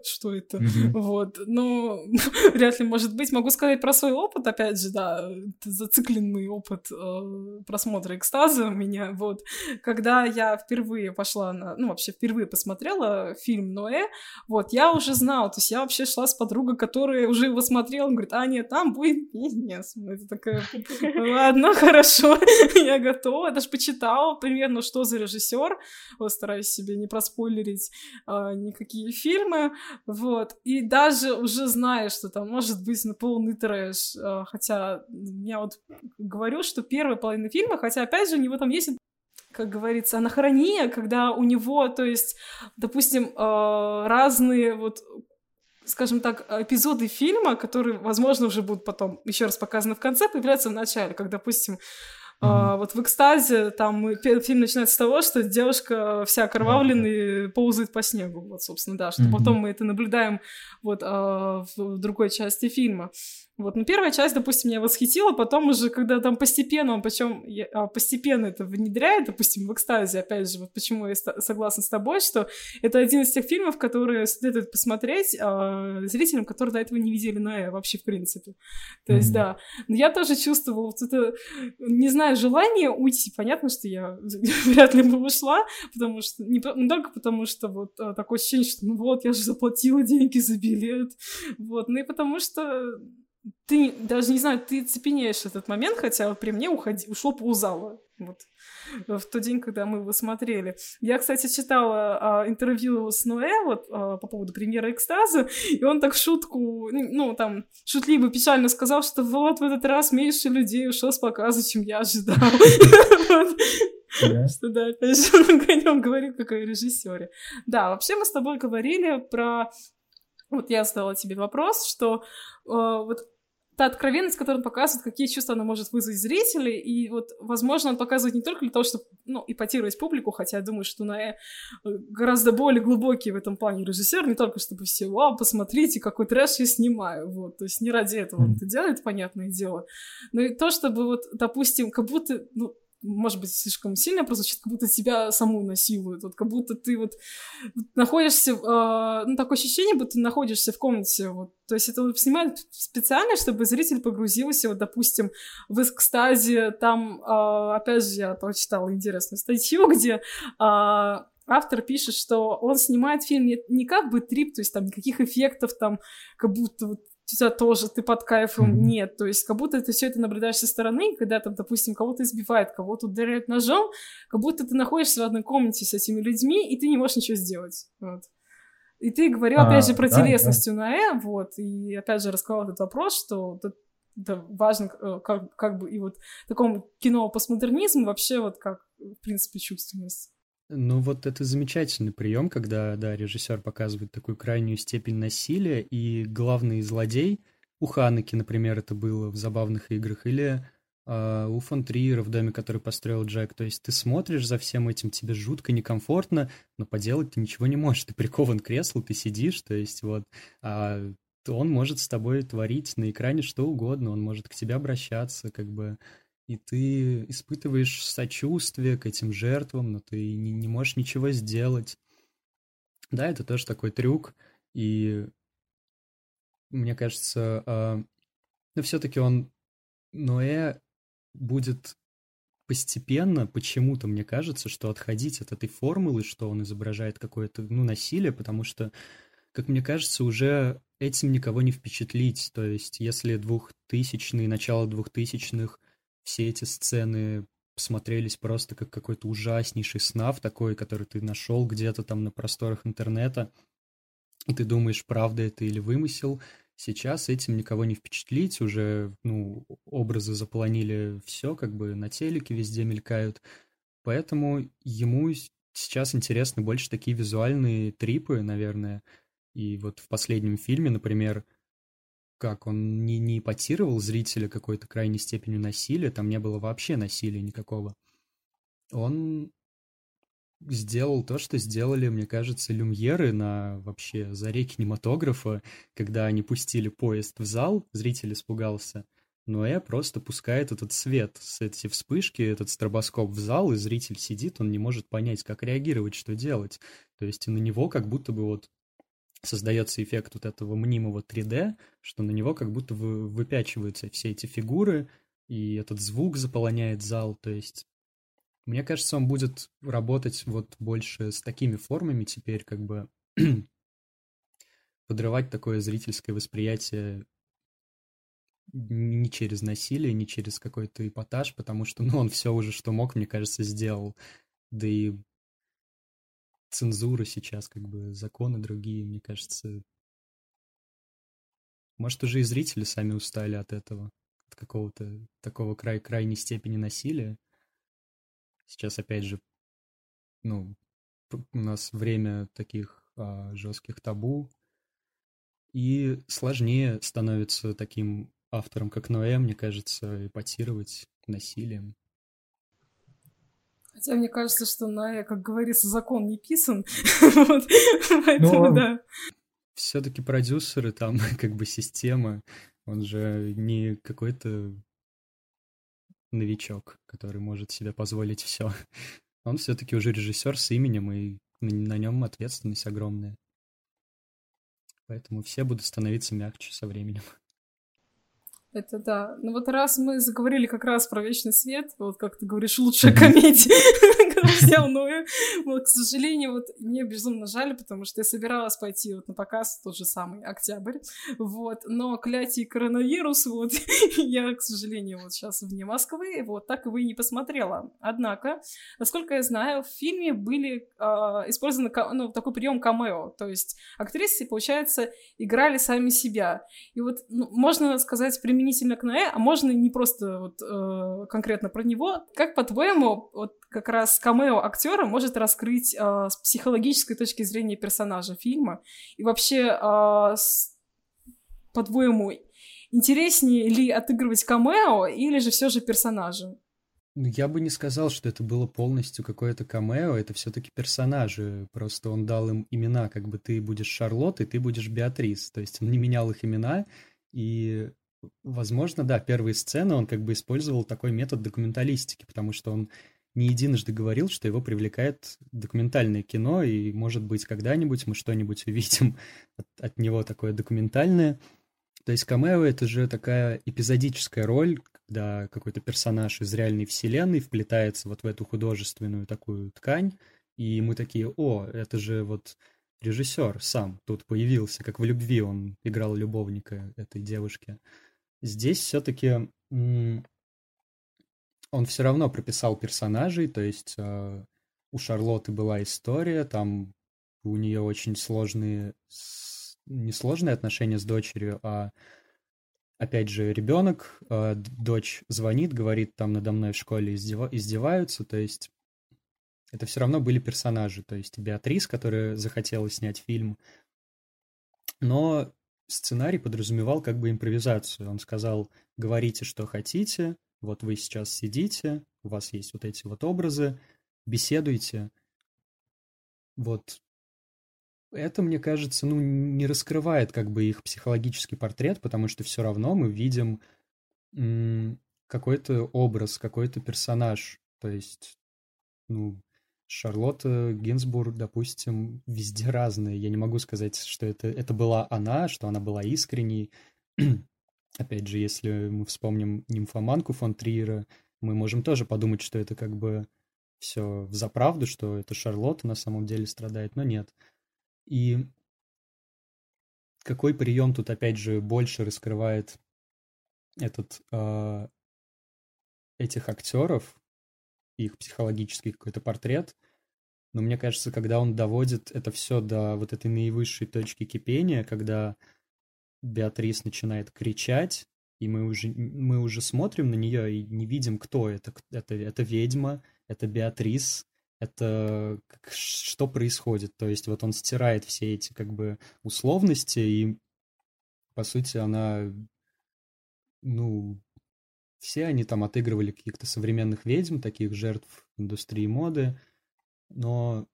«что это?». Угу. Вот. Но вряд ли может быть. Могу сказать про свой опыт, опять же, да, зацикленный опыт э, просмотра экстаза у меня. Вот. Когда я впервые пошла на... Ну, вообще, впервые посмотрела фильм «Ноэ», вот, я уже знала. То есть я вообще шла с подругой, которая уже его смотрела. Он говорит, а, нет, там будет... Нет, это такая... Ладно, хорошо. я готова, даже почитала примерно, что за режиссер, вот, стараюсь себе не проспойлерить а, никакие фильмы, вот, и даже уже знаю, что там может быть на полный трэш, а, хотя я вот говорю, что первая половина фильма, хотя, опять же, у него там есть как говорится, анахрония, когда у него, то есть, допустим, а, разные вот скажем так, эпизоды фильма, которые, возможно, уже будут потом еще раз показаны в конце, появляются в начале, как, допустим. А, вот в экстазе там фильм начинается с того, что девушка вся окровавленная mm-hmm. ползает по снегу, вот, собственно, да, что mm-hmm. потом мы это наблюдаем вот а, в другой части фильма. Вот, ну, первая часть, допустим, меня восхитила, потом уже, когда там постепенно, он причем а, постепенно это внедряет, допустим, в экстазе, опять же, вот почему я согласна с тобой, что это один из тех фильмов, которые следует посмотреть э, зрителям, которые до этого не видели на вообще, в принципе. То есть, да. Но я тоже чувствовала вот это, не знаю, желание уйти. Понятно, что я вряд ли бы ушла, потому что, не, не только потому, что вот а, такое ощущение, что ну вот, я же заплатила деньги за билет, вот, ну и потому что ты даже не знаю, ты цепенеешь этот момент, хотя при мне уходи, ушло ползала. Вот в тот день, когда мы его смотрели. Я, кстати, читала а, интервью с Ноэ вот а, по поводу премьеры «Экстаза», и он так шутку, ну, там, шутливо, печально сказал, что вот в этот раз меньше людей ушло с показа, чем я ожидал. Что да, опять же, он о нем говорил, как о режиссере. Да, вообще мы с тобой говорили про... Вот я задала тебе вопрос, что вот та откровенность, которую он показывает, какие чувства она может вызвать зрителей, и вот, возможно, он показывает не только для того, чтобы, ну, ипотировать публику, хотя я думаю, что на гораздо более глубокий в этом плане режиссер, не только чтобы все, вау, посмотрите, какой трэш я снимаю, вот, то есть не ради этого он это делает, понятное дело, но и то, чтобы вот, допустим, как будто, ну, может быть, слишком сильно прозвучит, как будто тебя саму насилуют, вот как будто ты вот находишься, э, ну, такое ощущение, будто ты находишься в комнате, вот, то есть это вот снимают специально, чтобы зритель погрузился, вот, допустим, в экстазе, там, э, опять же, я прочитала интересную статью, где э, автор пишет, что он снимает фильм не, не как бы трип, то есть там никаких эффектов, там, как будто вот тебя тоже, ты под кайфом, mm-hmm. нет. То есть как будто ты все это наблюдаешь со стороны, когда там, допустим, кого-то избивает, кого-то ударяют ножом, как будто ты находишься в одной комнате с этими людьми, и ты не можешь ничего сделать. Вот. И ты говорил, а, опять же, про да, телесность да. Унаэ, вот, и опять же рассказал этот вопрос, что это, это важно, э, как, как бы, и вот в таком кино постмодернизм вообще вот как, в принципе, чувственность. Ну вот это замечательный прием, когда, да, режиссер показывает такую крайнюю степень насилия, и главный злодей, у Ханаки, например, это было в «Забавных играх», или э, у фон Триера в доме, который построил Джек. То есть ты смотришь за всем этим, тебе жутко некомфортно, но поделать ты ничего не можешь. Ты прикован к креслу, ты сидишь, то есть вот... А он может с тобой творить на экране что угодно, он может к тебе обращаться, как бы и ты испытываешь сочувствие к этим жертвам, но ты не, не можешь ничего сделать. Да, это тоже такой трюк, и мне кажется, э, но все-таки он, Ноэ, будет постепенно, почему-то мне кажется, что отходить от этой формулы, что он изображает какое-то, ну, насилие, потому что, как мне кажется, уже этим никого не впечатлить. То есть, если двухтысячные, начало двухтысячных все эти сцены смотрелись просто как какой-то ужаснейший снаф такой, который ты нашел где-то там на просторах интернета, и ты думаешь, правда это или вымысел. Сейчас этим никого не впечатлить, уже, ну, образы заполонили все, как бы на телеке везде мелькают. Поэтому ему сейчас интересны больше такие визуальные трипы, наверное. И вот в последнем фильме, например, как он не, не ипотировал зрителя какой-то крайней степенью насилия, там не было вообще насилия никакого. Он сделал то, что сделали, мне кажется, люмьеры на вообще заре кинематографа, когда они пустили поезд в зал, зритель испугался. Но я просто пускает этот свет, эти вспышки, этот стробоскоп в зал, и зритель сидит, он не может понять, как реагировать, что делать. То есть на него как будто бы вот создается эффект вот этого мнимого 3D, что на него как будто вы, выпячиваются все эти фигуры, и этот звук заполоняет зал. То есть мне кажется, он будет работать вот больше с такими формами теперь, как бы подрывать такое зрительское восприятие не через насилие, не через какой-то эпатаж, потому что, ну, он все уже, что мог, мне кажется, сделал. Да и цензура сейчас, как бы, законы другие, мне кажется... Может, уже и зрители сами устали от этого, от какого-то такого край крайней степени насилия. Сейчас, опять же, ну, у нас время таких а, жестких табу, и сложнее становится таким автором, как Ноэ, мне кажется, эпатировать насилием. Хотя мне кажется, что на, как говорится, закон не писан. вот. Поэтому, да. Все-таки продюсеры там, как бы система, он же не какой-то новичок, который может себе позволить все. Он все-таки уже режиссер с именем, и на нем ответственность огромная. Поэтому все будут становиться мягче со временем. Это да. Ну вот раз мы заговорили как раз про Вечный Свет, вот как ты говоришь, лучшая комедия, взял Ноя, вот, к сожалению, вот мне безумно жаль, потому что я собиралась пойти вот на показ тот же самый Октябрь, вот, но клятий коронавирус, вот, я, к сожалению, вот сейчас вне Москвы, вот, так его и не посмотрела. Однако, насколько я знаю, в фильме были э, использованы, ну, такой прием камео, то есть актрисы, получается, играли сами себя. И вот ну, можно сказать применительно к Ноэ, а можно не просто вот э, конкретно про него. Как по-твоему, вот как раз камео актера может раскрыть э, с психологической точки зрения персонажа фильма и вообще, э, с, по-твоему, интереснее ли отыгрывать камео или же все же персонажа? Ну, я бы не сказал, что это было полностью какое-то камео, это все-таки персонажи. Просто он дал им имена, как бы ты будешь Шарлотт, и ты будешь Беатрис. То есть он не менял их имена, и Возможно, да, первые сцены он как бы использовал такой метод документалистики, потому что он не единожды говорил, что его привлекает документальное кино, и, может быть, когда-нибудь мы что-нибудь увидим от, от него такое документальное. То есть камео — это же такая эпизодическая роль, когда какой-то персонаж из реальной вселенной вплетается вот в эту художественную такую ткань, и мы такие, о, это же вот режиссер сам тут появился, как в «Любви» он играл любовника этой девушки. Здесь все-таки он все равно прописал персонажей, то есть э, у Шарлотты была история, там у нее очень сложные, не сложные отношения с дочерью, а опять же ребенок, э, дочь звонит, говорит, там надо мной в школе издев... издеваются, то есть это все равно были персонажи, то есть Беатрис, которая захотела снять фильм, но сценарий подразумевал как бы импровизацию. Он сказал, говорите, что хотите, вот вы сейчас сидите, у вас есть вот эти вот образы, беседуйте. Вот это, мне кажется, ну, не раскрывает как бы их психологический портрет, потому что все равно мы видим какой-то образ, какой-то персонаж. То есть, ну, Шарлотта Гинзбург, допустим, везде разные. Я не могу сказать, что это, это была она, что она была искренней. Опять же, если мы вспомним нимфоманку фон Триера, мы можем тоже подумать, что это как бы все в заправду, что это Шарлотта на самом деле страдает, но нет. И какой прием тут, опять же, больше раскрывает этот, э, этих актеров, их психологический какой-то портрет. Но мне кажется, когда он доводит это все до вот этой наивысшей точки кипения, когда Беатрис начинает кричать, и мы уже, мы уже смотрим на нее и не видим, кто это. Это, это ведьма, это Беатрис, это что происходит. То есть вот он стирает все эти как бы условности, и по сути она, ну, все они там отыгрывали каких-то современных ведьм, таких жертв индустрии моды. но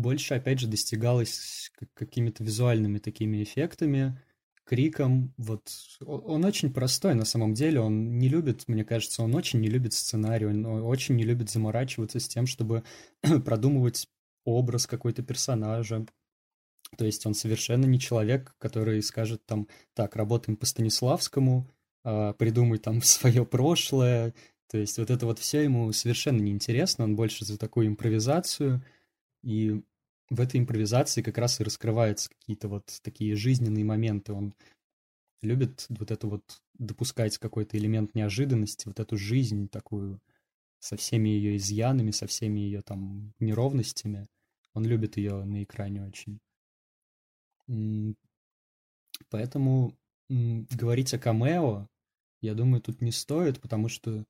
больше, опять же, достигалось какими-то визуальными такими эффектами, криком. Вот он очень простой на самом деле. Он не любит, мне кажется, он очень не любит сценарий, он очень не любит заморачиваться с тем, чтобы продумывать образ какой-то персонажа. То есть он совершенно не человек, который скажет там, так, работаем по Станиславскому, а, придумай там свое прошлое. То есть вот это вот все ему совершенно неинтересно, он больше за такую импровизацию. И в этой импровизации как раз и раскрываются какие-то вот такие жизненные моменты. Он любит вот это вот допускать какой-то элемент неожиданности, вот эту жизнь такую со всеми ее изъянами, со всеми ее там неровностями. Он любит ее на экране очень. Поэтому говорить о камео, я думаю, тут не стоит, потому что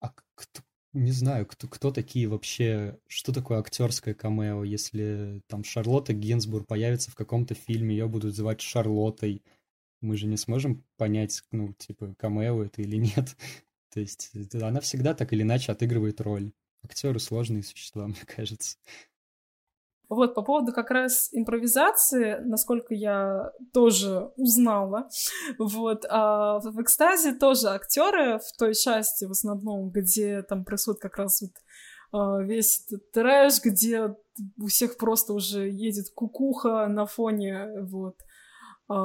а кто, не знаю, кто, кто такие вообще, что такое актерское камео, если там Шарлотта Гинзбург появится в каком-то фильме, ее будут звать Шарлоттой, мы же не сможем понять, ну, типа, камео это или нет. То есть она всегда так или иначе отыгрывает роль. Актеры сложные существа, мне кажется. Вот, по поводу как раз импровизации, насколько я тоже узнала, вот, а в «Экстазе» тоже актеры в той части в основном, где там происходит как раз вот а, весь этот трэш, где у всех просто уже едет кукуха на фоне вот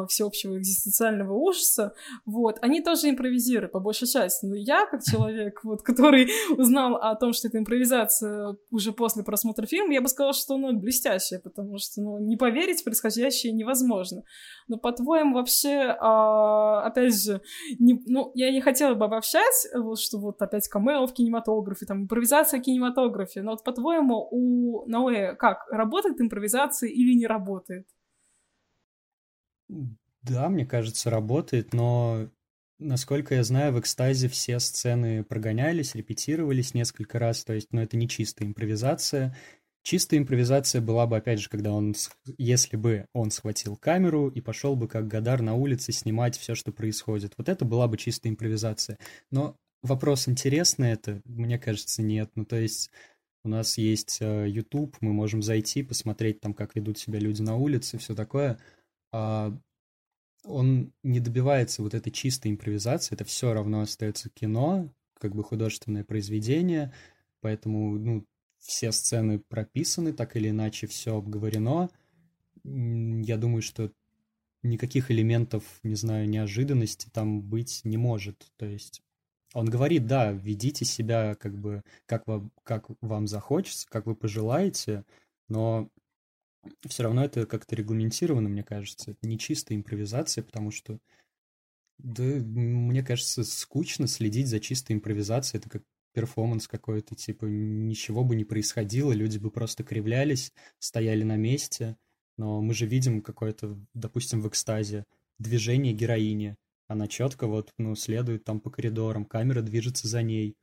всеобщего экзистенциального ужаса, вот, они тоже импровизируют, по большей части. Но я, как человек, вот, который узнал о том, что это импровизация уже после просмотра фильма, я бы сказала, что она блестящая, потому что, ну, не поверить в происходящее невозможно. Но, по-твоему, вообще, а, опять же, не, ну, я не хотела бы обобщать, вот, что вот опять камео в кинематографе, там, импровизация в кинематографе, но вот, по-твоему, у Ноэ как, работает импровизация или не работает? Да, мне кажется, работает, но насколько я знаю, в экстазе все сцены прогонялись, репетировались несколько раз, то есть, ну, это не чистая импровизация. Чистая импровизация была бы, опять же, когда он, если бы он схватил камеру и пошел бы как Гадар на улице снимать все, что происходит. Вот это была бы чистая импровизация. Но вопрос, интересно это? Мне кажется, нет. Ну, то есть, у нас есть э, YouTube, мы можем зайти, посмотреть там, как ведут себя люди на улице, все такое – он не добивается вот этой чистой импровизации, это все равно остается кино, как бы художественное произведение, поэтому, ну, все сцены прописаны, так или иначе все обговорено. Я думаю, что никаких элементов, не знаю, неожиданности там быть не может. То есть он говорит, да, ведите себя как бы как вам, как вам захочется, как вы пожелаете, но все равно это как-то регламентировано, мне кажется. Это не чистая импровизация, потому что, да, мне кажется, скучно следить за чистой импровизацией. Это как перформанс какой-то, типа, ничего бы не происходило, люди бы просто кривлялись, стояли на месте. Но мы же видим какое-то, допустим, в экстазе движение героини. Она четко вот, ну, следует там по коридорам, камера движется за ней,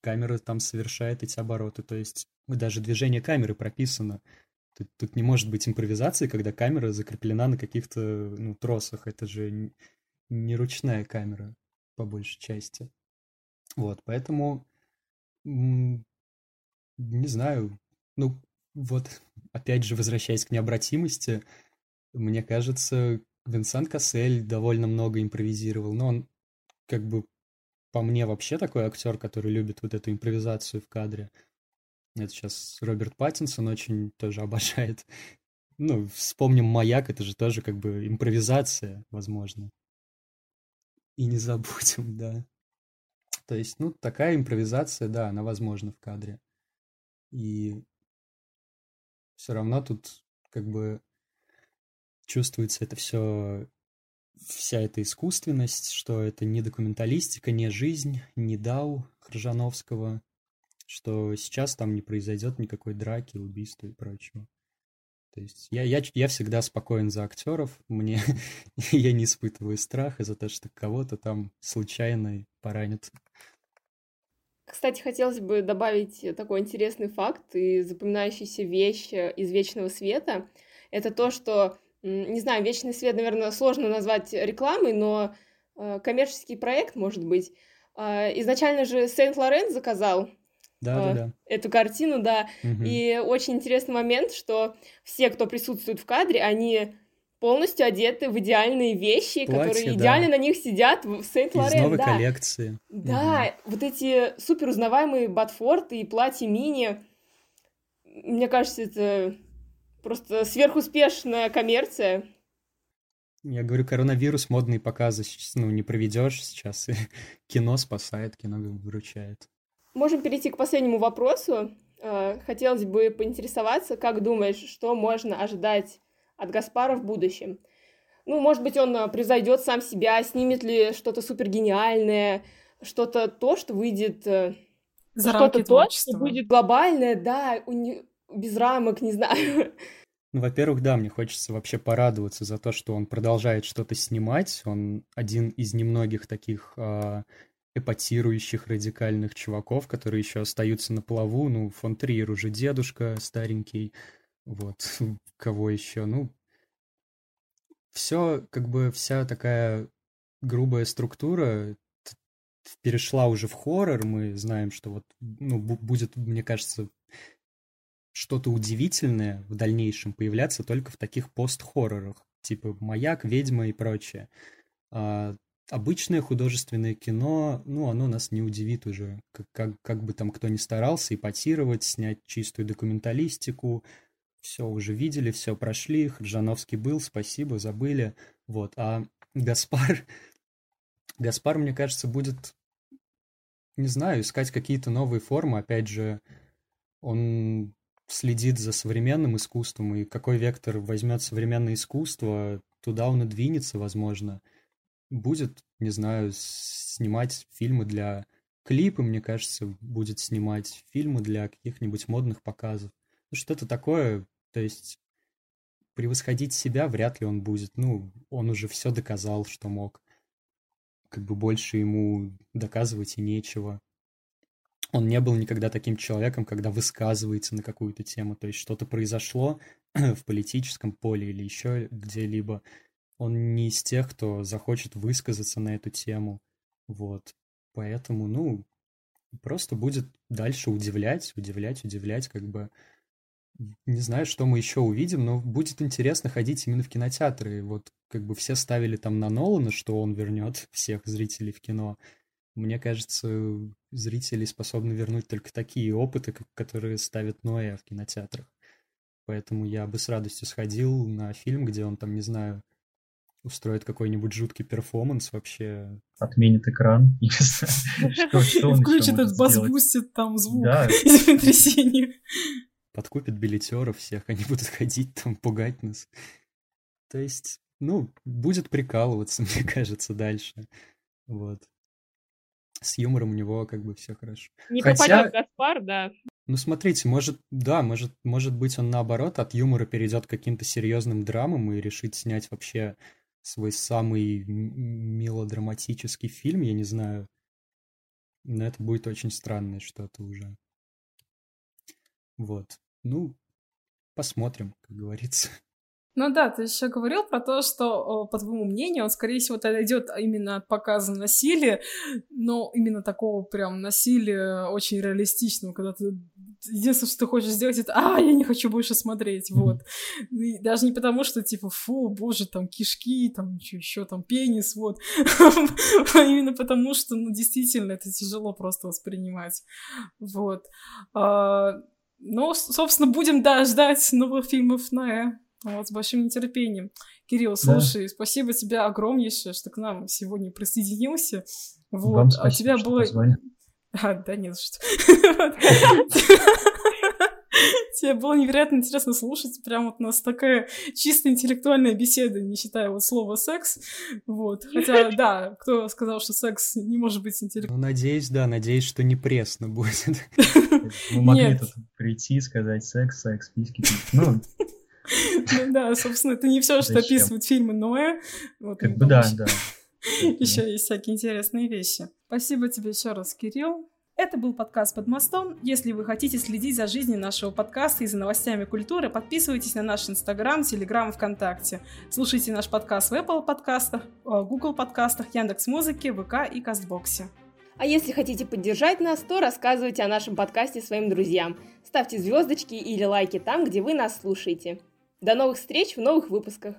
камера там совершает эти обороты. То есть даже движение камеры прописано. Тут, тут не может быть импровизации, когда камера закреплена на каких-то ну, тросах. Это же не ручная камера, по большей части. Вот, поэтому, не знаю, ну, вот, опять же, возвращаясь к необратимости, мне кажется, Винсан Кассель довольно много импровизировал, но он, как бы, по мне, вообще такой актер, который любит вот эту импровизацию в кадре. Это сейчас Роберт Паттинсон очень тоже обожает. Ну, вспомним «Маяк», это же тоже как бы импровизация, возможно. И не забудем, да. То есть, ну, такая импровизация, да, она возможна в кадре. И все равно тут как бы чувствуется это все, вся эта искусственность, что это не документалистика, не жизнь, не Дау Хржановского, что сейчас там не произойдет никакой драки, убийства и прочего. То есть я, я, я всегда спокоен за актеров, мне я не испытываю страха за то, что кого-то там случайно поранят. Кстати, хотелось бы добавить такой интересный факт и запоминающийся вещь э, из «Вечного света». Это то, что, не знаю, «Вечный свет», наверное, сложно назвать рекламой, но э, коммерческий проект, может быть, А, изначально же Сент-Лорен заказал да, да, да. эту картину, да. Мгм. И очень интересный момент, что все, кто присутствует в кадре, они полностью одеты в идеальные вещи, Платья, которые да. идеально на них сидят в Из Сент-Лорен, новой да. коллекции. Да, вот эти супер узнаваемые ботфорты и платья мини, мне кажется, это просто сверхуспешная коммерция. Я говорю, коронавирус, модные показы ну, не проведешь сейчас. и кино спасает, кино выручает. Можем перейти к последнему вопросу. Э, Хотелось бы поинтересоваться, как думаешь, что можно ожидать от Гаспара в будущем? Ну, может быть, он э, превзойдет сам себя, снимет ли что-то супер гениальное, что-то то, что выйдет, э, За рамки что-то то, что будет глобальное, да, уни- без рамок, не знаю. Ну, во-первых, да, мне хочется вообще порадоваться за то, что он продолжает что-то снимать. Он один из немногих таких а, эпатирующих радикальных чуваков, которые еще остаются на плаву. Ну, фон Триер уже дедушка старенький. Вот, кого еще? Ну, все, как бы вся такая грубая структура перешла уже в хоррор. Мы знаем, что вот, ну, бу- будет, мне кажется, что-то удивительное в дальнейшем появляться только в таких пост-хоррорах, типа «Маяк», «Ведьма» и прочее. А, обычное художественное кино, ну, оно нас не удивит уже, как, как, как бы там кто ни старался, эпатировать, снять чистую документалистику, все уже видели, все прошли, Хаджановский был, спасибо, забыли, вот, а Гаспар, Гаспар, мне кажется, будет, не знаю, искать какие-то новые формы, опять же, он следит за современным искусством, и какой вектор возьмет современное искусство, туда он и двинется, возможно. Будет, не знаю, снимать фильмы для клипы, мне кажется, будет снимать фильмы для каких-нибудь модных показов. Ну, что-то такое, то есть превосходить себя вряд ли он будет. Ну, он уже все доказал, что мог. Как бы больше ему доказывать и нечего он не был никогда таким человеком, когда высказывается на какую-то тему, то есть что-то произошло в политическом поле или еще где-либо. Он не из тех, кто захочет высказаться на эту тему. Вот. Поэтому, ну, просто будет дальше удивлять, удивлять, удивлять, как бы не знаю, что мы еще увидим, но будет интересно ходить именно в кинотеатры. Вот как бы все ставили там на Нолана, что он вернет всех зрителей в кино. Мне кажется, зрители способны вернуть только такие опыты, которые ставят Ноэ в кинотеатрах. Поэтому я бы с радостью сходил на фильм, где он там, не знаю, устроит какой-нибудь жуткий перформанс вообще. Отменит экран. не знаю, Включит этот бас, сделать? бустит там звук из землетрясения. подкупит билетеров всех, они будут ходить там, пугать нас. То есть, ну, будет прикалываться, мне кажется, дальше. Вот. С юмором у него как бы все хорошо. Не Хотя- попадет Гаспар, да. Ну, смотрите, может, да, может, может быть, он наоборот от юмора перейдет к каким-то серьезным драмам и решит снять вообще свой самый мелодраматический фильм, я не знаю. Но это будет очень странное что-то уже. Вот. Ну, посмотрим, как говорится. Ну да, ты еще говорил про то, что, по твоему мнению, он, скорее всего, идет именно от показа насилия, но именно такого прям насилия очень реалистичного, когда ты единственное, что ты хочешь сделать, это «А, я не хочу больше смотреть», вот. И даже не потому, что, типа, фу, боже, там кишки, там еще там пенис, вот, а именно потому, что, ну, действительно, это тяжело просто воспринимать, вот. А, Ну, собственно, будем, да, ждать новых фильмов на вот, с большим нетерпением. Кирилл, слушай, спасибо тебе огромнейшее, что к нам сегодня присоединился. Вот, Вам а спасибо, тебя что было... А, да не за что. Тебе было невероятно интересно слушать. Прям вот у нас такая чисто интеллектуальная беседа, не считая вот слова секс. Вот. Хотя, да, кто сказал, что секс не может быть интеллектуальным? Ну, надеюсь, да, надеюсь, что не пресно будет. Мы могли Нет. тут прийти, сказать секс, секс, письки. письки. Ну, Ну да, собственно, это не все, что описывают фильмы Ноэ. Вот, как ну, бы да, еще- да. Еще есть всякие интересные вещи. Спасибо тебе еще раз, Кирилл. Это был подкаст «Под мостом». Если вы хотите следить за жизнью нашего подкаста и за новостями культуры, подписывайтесь на наш Инстаграм, Телеграм, ВКонтакте. Слушайте наш подкаст в Apple подкастах, э, Google подкастах, Яндекс.Музыке, ВК и Кастбоксе. А если хотите поддержать нас, то рассказывайте о нашем подкасте своим друзьям. Ставьте звездочки или лайки там, где вы нас слушаете. До новых встреч в новых выпусках.